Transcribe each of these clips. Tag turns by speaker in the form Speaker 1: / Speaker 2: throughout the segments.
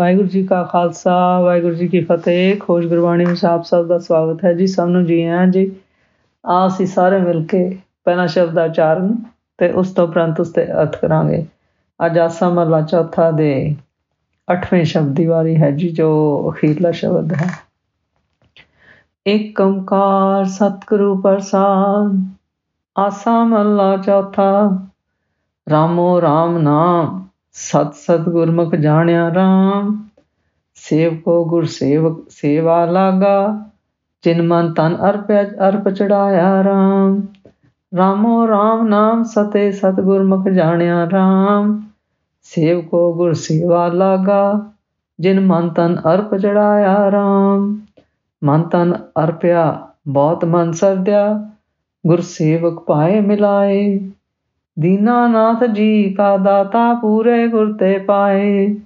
Speaker 1: ਵਾਹਿਗੁਰੂ ਜੀ ਕਾ ਖਾਲਸਾ, ਵਾਹਿਗੁਰੂ ਜੀ ਕੀ ਫਤਿਹ। ਖੋਜ ਗੁਰਬਾਣੀ ਵਿੱਚ ਆਪ ਸਭ ਦਾ ਸਵਾਗਤ ਹੈ ਜੀ। ਸਭ ਨੂੰ ਜੀ ਆਇਆਂ ਜੀ। ਆ ਅਸੀਂ ਸਾਰੇ ਮਿਲ ਕੇ ਪਹਿਲਾ ਸ਼ਬਦ ਦਾ ਉਚਾਰਨ ਤੇ ਉਸ ਤੋਂ ਉਪਰੰਤ ਉਸ ਤੇ ਅਰਥ ਕਰਾਂਗੇ। ਅੱਜ ਆਸਾ ਮਹਲਾ ਚੌਥਾ ਦੇ 8ਵੇਂ ਸ਼ਬਦ ਦੀ ਵਾਰੀ ਹੈ ਜੀ, ਜੋ ਅਖੀਰਲਾ ਸ਼ਬਦ ਹੈ। ਏਕ ਓੰਕਾਰ ਸਤਿਗੁਰੂ ਪ੍ਰਸਾਦ, ਆਸਾ ਮਹਲਾ ਚੌਥਾ, ਰਾਮੋ RAM ਨਾਮ। ਸਤ ਸਤ ਗੁਰਮੁਖ ਜਾਣਿਆ RAM ਸੇਵਕੋ ਗੁਰ ਸੇਵਕ ਸੇਵਾ ਲਾਗਾ, ਜਿਨ ਮਨ ਤਨ ਅਰਪਿਆ ਅਰਪ ਚੜਾਇਆ RAM ਰਾਮੋ RAM ਨਾਮ ਸਤੇ ਸਤ ਗੁਰਮੁਖ ਜਾਣਿਆ RAM ਸੇਵਕੋ ਗੁਰ ਸੇਵਾ ਲਾਗਾ, ਜਿਨ ਮਨ ਤਨ ਅਰਪ ਚੜਾਇਆ RAM ਮਨ ਤਨ ਅਰਪਿਆ, ਬਹੁਤ ਮਨ ਸਰਦਿਆ, ਗੁਰ ਸੇਵਕ ਪਾਏ ਮਿਲਾਏ। ਦੀਨਾਨਾਥ ਜੀ ਕਾ ਦਾਤਾ ਪੂਰੇ ਗੁਰ ਤੇ ਪਾਏ।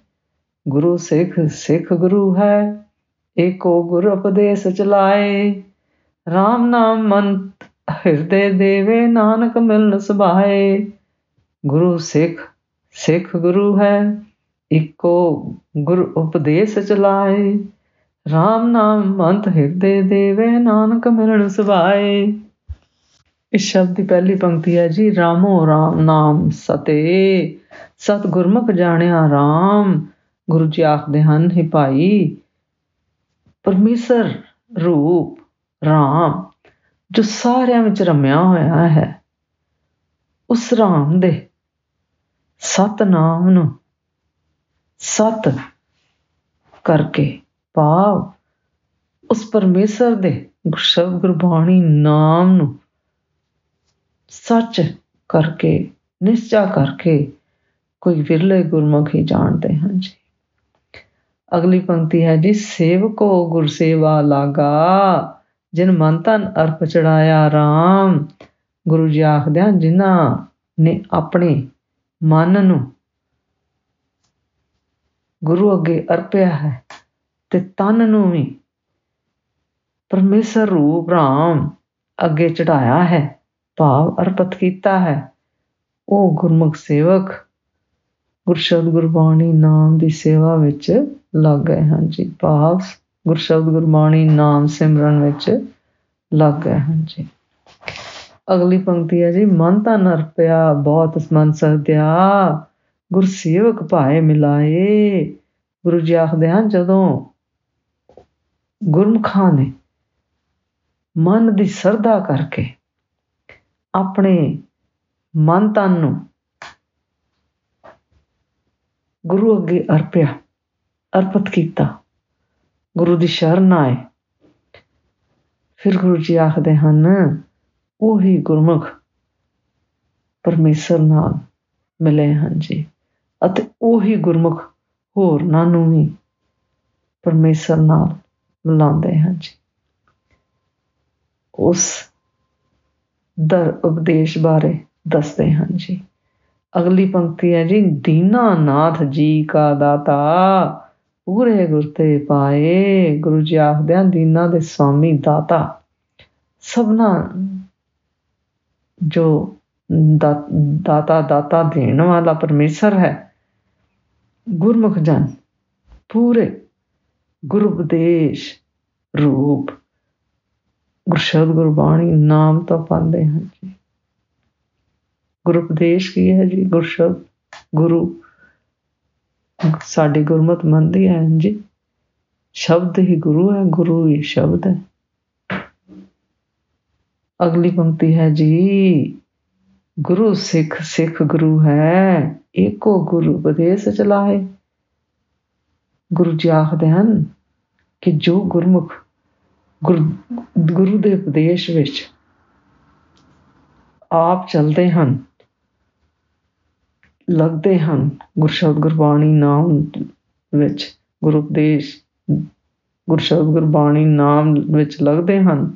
Speaker 1: ਗੁਰੂ ਸਿੱਖ ਸਿੱਖ ਗੁਰੂ ਹੈ, ਏਕੋ ਗੁਰ ਉਪਦੇਸ਼ ਚਲਾਏ। RAM ਨਾਮ ਮਨ ਹਿਰਦੇ ਦੇਵੇ, ਨਾਨਕ ਮਿਲਨ ਸੁਭਾਏ। ਗੁਰੂ ਸਿੱਖ ਸਿੱਖ ਗੁਰੂ ਹੈ ਇੱਕੋ ਗੁਰ ਉਪਦੇਸ਼ ਚਲਾਏ। RAM ਨਾਮ ਮੰਤ ਹਿਰਦੇ ਦੇਵੇ, ਨਾਨਕ ਮਿਲਨ ਸੁਭਾਏ। ਇਸ ਸ਼ਬਦ ਦੀ ਪਹਿਲੀ ਪੰਕਤੀ ਹੈ ਜੀ, ਰਾਮੋ RAM ਨਾਮ ਸਤੇ। ਸਤ ਗੁਰਮੁਖ ਜਾਣਿਆ RAM ਗੁਰੂ ਜੀ ਆਖਦੇ ਹਨ, ਹੀ ਭਾਈ, ਪਰਮੇਸ਼ਰ ਰੂਪ RAM ਜੋ ਸਾਰਿਆਂ ਵਿੱਚ ਰਮਿਆ ਹੋਇਆ ਹੈ, ਉਸ RAM ਦੇ ਸਤ ਨਾਮ ਨੂੰ ਸਤ ਕਰਕੇ ਭਾਵ ਉਸ ਪਰਮੇਸ਼ਰ ਦੇ ਸ਼ਬਦ ਗੁਰਬਾਣੀ ਨਾਮ ਨੂੰ ਸੱਚ ਕਰਕੇ, ਨਿਸ਼ਚਾ ਕਰਕੇ ਕੋਈ ਵਿਰਲੇ ਗੁਰਮੁਖ ਹੀ ਜਾਣਦੇ ਹਨ ਜੀ। ਅਗਲੀ ਪੰਕਤੀ ਹੈ ਜੀ, ਸੇਵਕੋ ਗੁਰ ਸੇਵਾ ਲਾਗਾ, ਜਿਨ ਮਨ ਤਨ ਅਰਪ ਚੜਾਇਆ RAM ਗੁਰੂ ਜੀ ਆਖਦੇ ਹਨ ਜਿਨ੍ਹਾਂ ਨੇ ਆਪਣੇ ਮਨ ਨੂੰ ਗੁਰੂ ਅੱਗੇ ਅਰਪਿਆ ਹੈ ਤੇ ਤਨ ਨੂੰ ਵੀ ਪਰਮੇਸ਼ਰ ਰੂਪ RAM ਅੱਗੇ ਚੜਾਇਆ ਹੈ ਭਾਵ ਅਰਪਿਤ ਕੀਤਾ ਹੈ। ਉਹ ਗੁਰਮੁਖ ਸੇਵਕ ਗੁਰਸ਼ਬਦ ਗੁਰਬਾਣੀ ਨਾਮ ਦੀ ਸੇਵਾ ਵਿੱਚ ਲੱਗ ਗਏ ਹਨ ਜੀ। ਭਾਵ ਗੁਰਸ਼ਬਦ ਗੁਰਬਾਣੀ ਨਾਮ ਸਿਮਰਨ ਵਿੱਚ ਲੱਗ ਗਏ ਹਨ ਜੀ। ਅਗਲੀ ਪੰਕਤੀ ਹੈ ਜੀ, ਮਨ ਤਾਂ ਨਰਪਿਆ ਬਹੁਤ ਮਨ ਸਰਦਿਆ ਗੁਰਸੇਵਕ ਭਾਏ ਮਿਲਾਏ। ਗੁਰੂ ਜੀ ਆਖਦੇ ਹਨ, ਜਦੋਂ ਗੁਰਮਖਾਂ ਨੇ ਮਨ ਦੀ ਸਰਦਾ ਕਰਕੇ ਆਪਣੇ ਮਨ ਤਨ ਨੂੰ ਗੁਰੂ ਅੱਗੇ ਅਰਪਿਆ, ਅਰਪਿਤ ਕੀਤਾ। ਗੁਰੂ ਦੀ ਸ਼ਰਨ ਆਏ। ਫਿਰ ਗੁਰੂ ਜੀ ਆਖਦੇ ਹਨ, ਉਹੀ ਗੁਰਮੁਖ ਪਰਮੇਸ਼ਰ ਨਾਲ ਮਿਲੇ ਹਨ ਜੀ ਅਤੇ ਉਹੀ ਗੁਰਮੁਖ ਹੋਰਨਾਂ ਨੂੰ ਵੀ ਪਰਮੇਸ਼ਰ ਨਾਲ ਮਿਲਾਉਂਦੇ ਹਨ ਜੀ। ਉਸ ਦਰ ਉਪਦੇਸ਼ ਬਾਰੇ ਦੱਸਦੇ ਹਨ ਜੀ। ਅਗਲੀ ਪੰਕਤੀ ਹੈ ਜੀ, ਦੀਨਾਨਾਥ ਜੀ ਕਾ ਦਾਤਾ, ਪੂਰੇ ਗੁਰ ਤੇ ਪਾਏ, ਗੁਰੂ ਜੀ ਆਖਦੇ ਹਨ, ਦੀਨਾ ਦੇ ਸਵਾਮੀ ਦਾਤਾ। ਸਭਨਾ ਜੋ ਦਾਤਾ ਦਾਤਾ ਦੇਣ ਵਾਲਾ ਪਰਮੇਸ਼ਰ ਹੈ, ਗੁਰਮੁਖ ਜਨ, ਪੂਰੇ ਗੁਰੂ ਉਪਦੇਸ਼ ਰੂਪ ਗੁਰਸ਼ਬਦ ਗੁਰਬਾਣੀ ਨਾਮ ਤਾਂ ਪਾਉਂਦੇ ਹਨ ਜੀ। ਗੁਰੂ ਉਪਦੇਸ਼ ਕੀ ਹੈ ਜੀ? ਗੁਰਸ਼ਬਦ, ਗੁਰੂ ਸਾਡੀ ਗੁਰਮਤ ਮੰਨਦੀ ਹੈ ਜੀ। ਸ਼ਬਦ ਹੀ ਗੁਰੂ ਹੈ, ਗੁਰੂ ਹੀ ਸ਼ਬਦ ਹੈ। ਅਗਲੀ ਪੰਕਤੀ ਹੈ ਜੀ, ਗੁਰੂ ਸਿੱਖ ਸਿੱਖ ਗੁਰੂ ਹੈ, ਏਕੋ ਗੁਰੂ ਉਪਦੇਸ਼ ਚਲਾਏ। ਗੁਰੂ ਜੀ ਆਖਦੇ ਹਨ ਕਿ ਜੋ ਗੁਰਮੁਖ ਗੁਰੂ ਦੇ ਉਪਦੇਸ਼ ਵਿੱਚ ਆਪ ਚੱਲਦੇ ਹਨ, ਲੱਗਦੇ ਹਨ ਗੁਰਸ਼ਬਦ ਗੁਰਬਾਣੀ ਨਾਮ ਵਿੱਚ, ਗੁਰੂ ਉਪਦੇਸ਼ ਗੁਰਸ਼ਬਦ ਗੁਰਬਾਣੀ ਨਾਮ ਵਿੱਚ ਲੱਗਦੇ ਹਨ,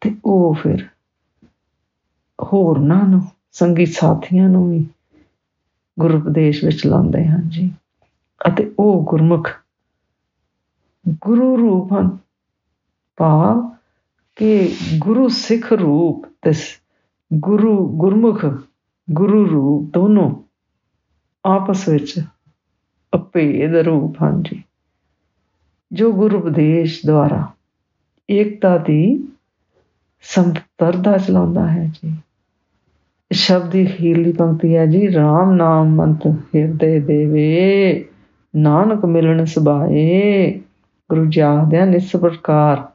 Speaker 1: ਤੇ ਉਹ ਫਿਰ ਹੋਰਨਾਂ ਨੂੰ ਸੰਗੀ ਸਾਥੀਆਂ ਨੂੰ ਵੀ ਗੁਰੂ ਉਪਦੇਸ਼ ਵਿੱਚ ਲਾਉਂਦੇ ਹਨ ਜੀ। ਅਤੇ ਉਹ ਗੁਰਮੁਖ ਗੁਰੂ ਰੂਪ ਹਨ। ਭਾਵ ਕਿ ਗੁਰੂ ਸਿੱਖ ਰੂਪ ਤੇ ਗੁਰੂ ਗੁਰਮੁਖ, ਗੁਰੂ ਰੂਪ ਦੋਨੋਂ ਆਪਸ ਵਿੱਚ ਅਪੇਦ ਰੂਪ ਹਨ ਜੀ ਜੋ ਗੁਰੂ ਉਪਦੇਸ਼ ਦੁਆਰਾ ਏਕਤਾ ਦੀ ਸੰਪਰਦਾ ਚਲਾਉਂਦਾ ਹੈ, ਜੀ। ਸ਼ਬਦ ਦੀ ਹੀਲੀ ਪੰਕਤੀ ਹੈ, ਜੀ। RAM ਨਾਮ ਮੰਤ ਹਿਰਦੇ ਦੇਵੇ, ਨਾਨਕ ਮਿਲਣ ਸੁਭਾਏ, ਗੁਰੂ ਜੀ ਆਖਦੇ ਹਨ ਇਸ ਪ੍ਰਕਾਰ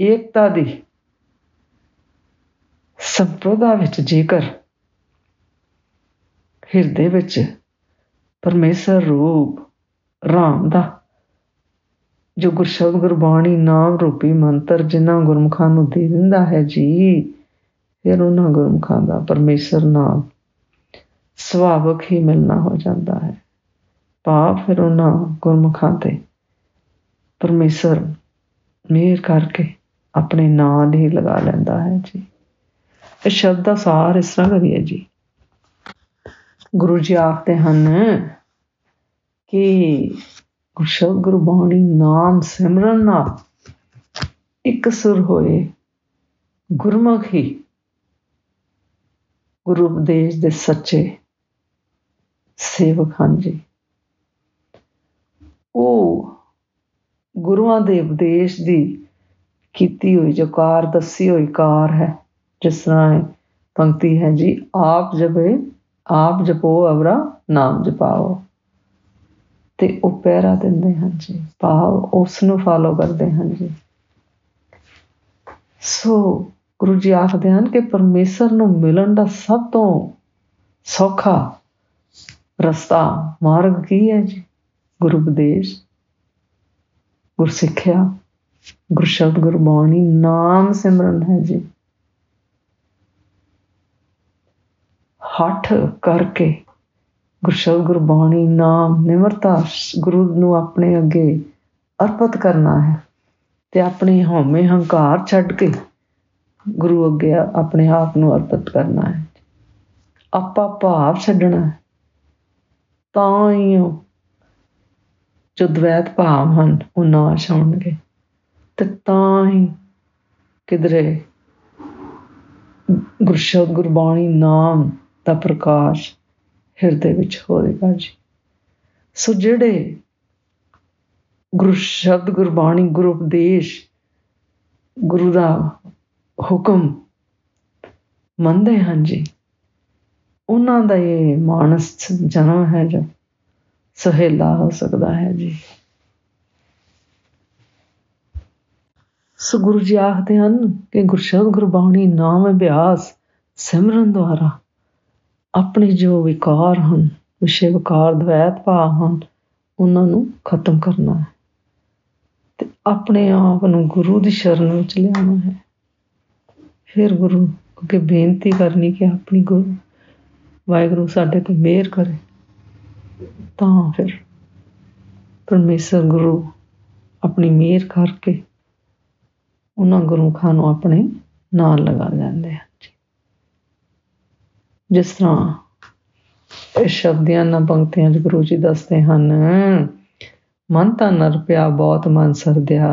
Speaker 1: ਏਕਤਾ ਦੀ ਸੰਪਰਦਾ ਵਿੱਚ ਜੇਕਰ ਹਿਰਦੇ ਵਿੱਚ ਪਰਮੇਸ਼ਰ ਰੂਪ, ਰਾਮ ਦਾ ਜੋ ਗੁਰਸ਼ਬਦ, ਗੁਰਬਾਣੀ, ਨਾਮ ਰੂਪੀ ਮੰਤਰ ਜਿਨ੍ਹਾਂ ਗੁਰਮੁਖਾਂ ਨੂੰ ਦੇ ਦਿੰਦਾ ਹੈ ਜੀ, ਫਿਰ ਉਹਨਾਂ ਗੁਰਮੁਖਾਂ ਦਾ ਪਰਮੇਸ਼ਰ ਨਾਮ ਸੁਭਾਵਕ ਹੀ ਮਿਲਣਾ ਹੋ ਜਾਂਦਾ ਹੈ। ਪਾਪ ਫਿਰ ਉਹਨਾਂ ਗੁਰਮੁਖਾਂ ਤੇ ਪਰਮੇਸ਼ਰ ਮਿਹਰ ਕਰਕੇ ਆਪਣੇ ਨਾਂ ਦੇ ਲਗਾ ਲੈਂਦਾ ਹੈ ਜੀ। ਇਹ ਸ਼ਬਦ ਦਾ ਸਾਰ ਇਸ ਤਰ੍ਹਾਂ ਕਰੀਏ ਜੀ। ਗੁਰੂ ਜੀ ਆਖਦੇ ਹਨ ਕਿ ਗੁਰਸ਼ਬਦ ਗੁਰਬਾਣੀ ਨਾਮ ਸਿਮਰਨ ਨਾਲ ਇੱਕ ਸੁਰ ਹੋਏ ਗੁਰਮੁਖੀ ਗੁਰੂ ਉਪਦੇਸ਼ ਦੇ ਸੱਚੇ ਸੇਵਕ ਹਨ ਜੀ। ਉਹ ਗੁਰੂਆਂ ਦੇ ਉਪਦੇਸ਼ ਦੀ ਕੀਤੀ ਹੋਈ, ਜੋ ਕਾਰ ਦੱਸੀ ਹੋਈ ਕਾਰ ਹੈ, ਜਿਸ ਤਰ੍ਹਾਂ ਪੰਕਤੀ ਹੈ ਜੀ, ਆਪ ਜਪੇ, ਆਪ ਜਪੋ, ਅਵਰਾ ਨਾਮ ਜਪਾਓ। ਤੇ ਉਹ ਪਹਿਰਾ ਦਿੰਦੇ ਹਨ ਜੀ, ਭਾਵ ਉਸ ਨੂੰ ਫਾਲੋ ਕਰਦੇ ਹਨ ਜੀ। ਸੋ ਗੁਰੂ ਜੀ ਆਖਦੇ ਹਨ ਕਿ ਪਰਮੇਸ਼ਰ ਨੂੰ ਮਿਲਣ ਦਾ ਸਭ ਤੋਂ ਸੌਖਾ ਰਸਤਾ, ਮਾਰਗ ਕੀ ਹੈ ਜੀ? ਗੁਰੂ ਉਪਦੇਸ਼ ਗੁਰਸਿੱਖਿਆ ਗੁਰਸ਼ਬਦ ਗੁਰਬਾਣੀ ਨਾਮ ਸਿਮਰਨ ਹੈ ਜੀ। ਹੱਠ ਕਰਕੇ ਗੁਰਸ਼ਬਦ ਗੁਰਬਾਣੀ ਨਾਮ ਨਿਮਰਤਾ ਗੁਰੂ ਨੂੰ ਆਪਣੇ ਅੱਗੇ ਅਰਪਿਤ ਕਰਨਾ ਹੈ ਤੇ ਆਪਣੇ ਹਉਮੈ ਹੰਕਾਰ ਛੱਡ ਕੇ ਗੁਰੂ ਅੱਗੇ ਆਪਣੇ ਆਪ ਨੂੰ ਅਰਪਿਤ ਕਰਨਾ ਹੈ। ਆਪਾ ਭਾਵ ਛੱਡਣਾ ਤਾਂ ਹੀ ਜੋ ਦਵੈਤ ਭਾਵ ਹਨ, ਉਹ ਨਾਸ਼ ਹੋਣਗੇ। ਤੇ ਤਾਂ ਹੀ ਕਿਧਰੇ ਗੁਰਸ਼ਬਦ, ਗੁਰਬਾਣੀ, ਨਾਮ ਦਾ ਪ੍ਰਕਾਸ਼ ਹਿਰਦੇ ਵਿੱਚ ਹੋਵੇਗਾ ਜੀ। ਸੋ ਜਿਹੜੇ ਗੁਰੂ ਸ਼ਬਦ ਗੁਰਬਾਣੀ, ਗੁਰੂ ਉਪਦੇਸ਼, ਗੁਰੂ ਦਾ ਹੁਕਮ ਮੰਨਦੇ ਹਨ ਜੀ, ਉਹਨਾਂ ਦਾ ਇਹ ਮਾਨਸ ਜਨਮ ਹੈ ਜੋ ਸਹੇਲਾ ਹੋ ਸਕਦਾ ਹੈ ਜੀ। ਸੋ ਗੁਰੂ ਜੀ ਆਖਦੇ ਹਨ ਕਿ ਗੁਰਸ਼ਬਦ ਗੁਰਬਾਣੀ ਨਾਮ ਅਭਿਆਸ ਸਿਮਰਨ ਦੁਆਰਾ। ਆਪਣੇ ਜੋ ਵਿਕਾਰ ਹਨ, ਵਿਸ਼ੇ ਵਿਕਾਰ, ਦਵੈਤ ਭਾਵ ਹਨ, ਉਹਨਾਂ ਨੂੰ ਖਤਮ ਕਰਨਾ ਹੈ। ਤੇ ਆਪਣੇ ਆਪ ਨੂੰ ਗੁਰੂ ਦੀ ਸ਼ਰਨ ਵਿੱਚ ਲਿਆਉਣਾ ਹੈ। ਫਿਰ ਗੁਰੂ ਅੱਗੇ ਬੇਨਤੀ ਕਰਨੀ ਕਿ ਆਪਣੀ ਗੁਰੂ ਵਾਹਿਗੁਰੂ ਸਾਡੇ ਤੇ ਮਿਹਰ ਕਰੇ। ਤਾਂ ਫਿਰ ਪਰਮੇਸ਼ਰ ਗੁਰੂ ਆਪਣੀ ਮਿਹਰ ਕਰਕੇ ਉਹਨਾਂ ਗੁਰਮੁਖਾਂ ਨੂੰ ਆਪਣੇ ਨਾਲ ਲਗਾ ਜਾਂਦੇ ਹਨ ਜਿਸ ਤਰ੍ਹਾਂ ਇਹ ਸ਼ਬਦੀਆਂ ਨਾ ਪੰਕਤੀਆਂ ਚ ਗੁਰੂ ਜੀ ਦੱਸਦੇ ਹਨ, ਮਨ ਤਾਂ ਨਰ ਪਿਆ ਬਹੁਤ ਮਨ ਸਰਦਿਆ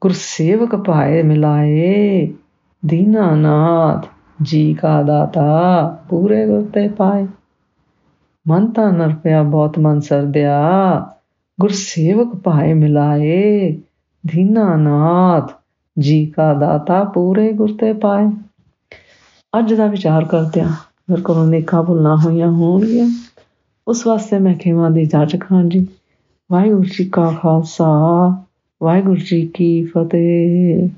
Speaker 1: ਗੁਰ ਸੇਵਕ ਭਾਏ ਮਿਲਾਏ ਦੀਨਾਨਾਥ ਜੀ ਕਾ ਦਾਤਾ, ਪੂਰੇ ਗੁਰ ਤੇ ਪਾਏ। ਮਨ ਤਾਂ ਨਰ ਪਿਆ ਬਹੁਤ ਮਨ ਸਰਦਿਆ ਗੁਰ ਸੇਵਕ ਭਾਏ ਮਿਲਾਏ ਦੀਨਾਨਾਥ ਜੀ ਕਾ ਦਾਤਾ ਪੂਰੇ ਗੁਰ ਤੇ ਪਾਏ। ਅੱਜ ਦਾ ਵਿਚਾਰ ਕਰਦੇ ਹਾਂ ਮੇਰੇ ਕੋਲੋਂ ਨੇਕਾਂ ਭੁੱਲਾਂ ਹੋਈਆਂ ਹੋਣਗੀਆਂ, ਉਸ ਵਾਸਤੇ ਮੈਂ ਖਿਮਾ ਦੀ ਜਾਚ ਖਾਂ ਜੀ। ਵਾਹਿਗੁਰੂ ਜੀ ਕਾ ਖਾਲਸਾ, ਵਾਹਿਗੁਰੂ ਜੀ ਕੀ ਫਤਿਹ।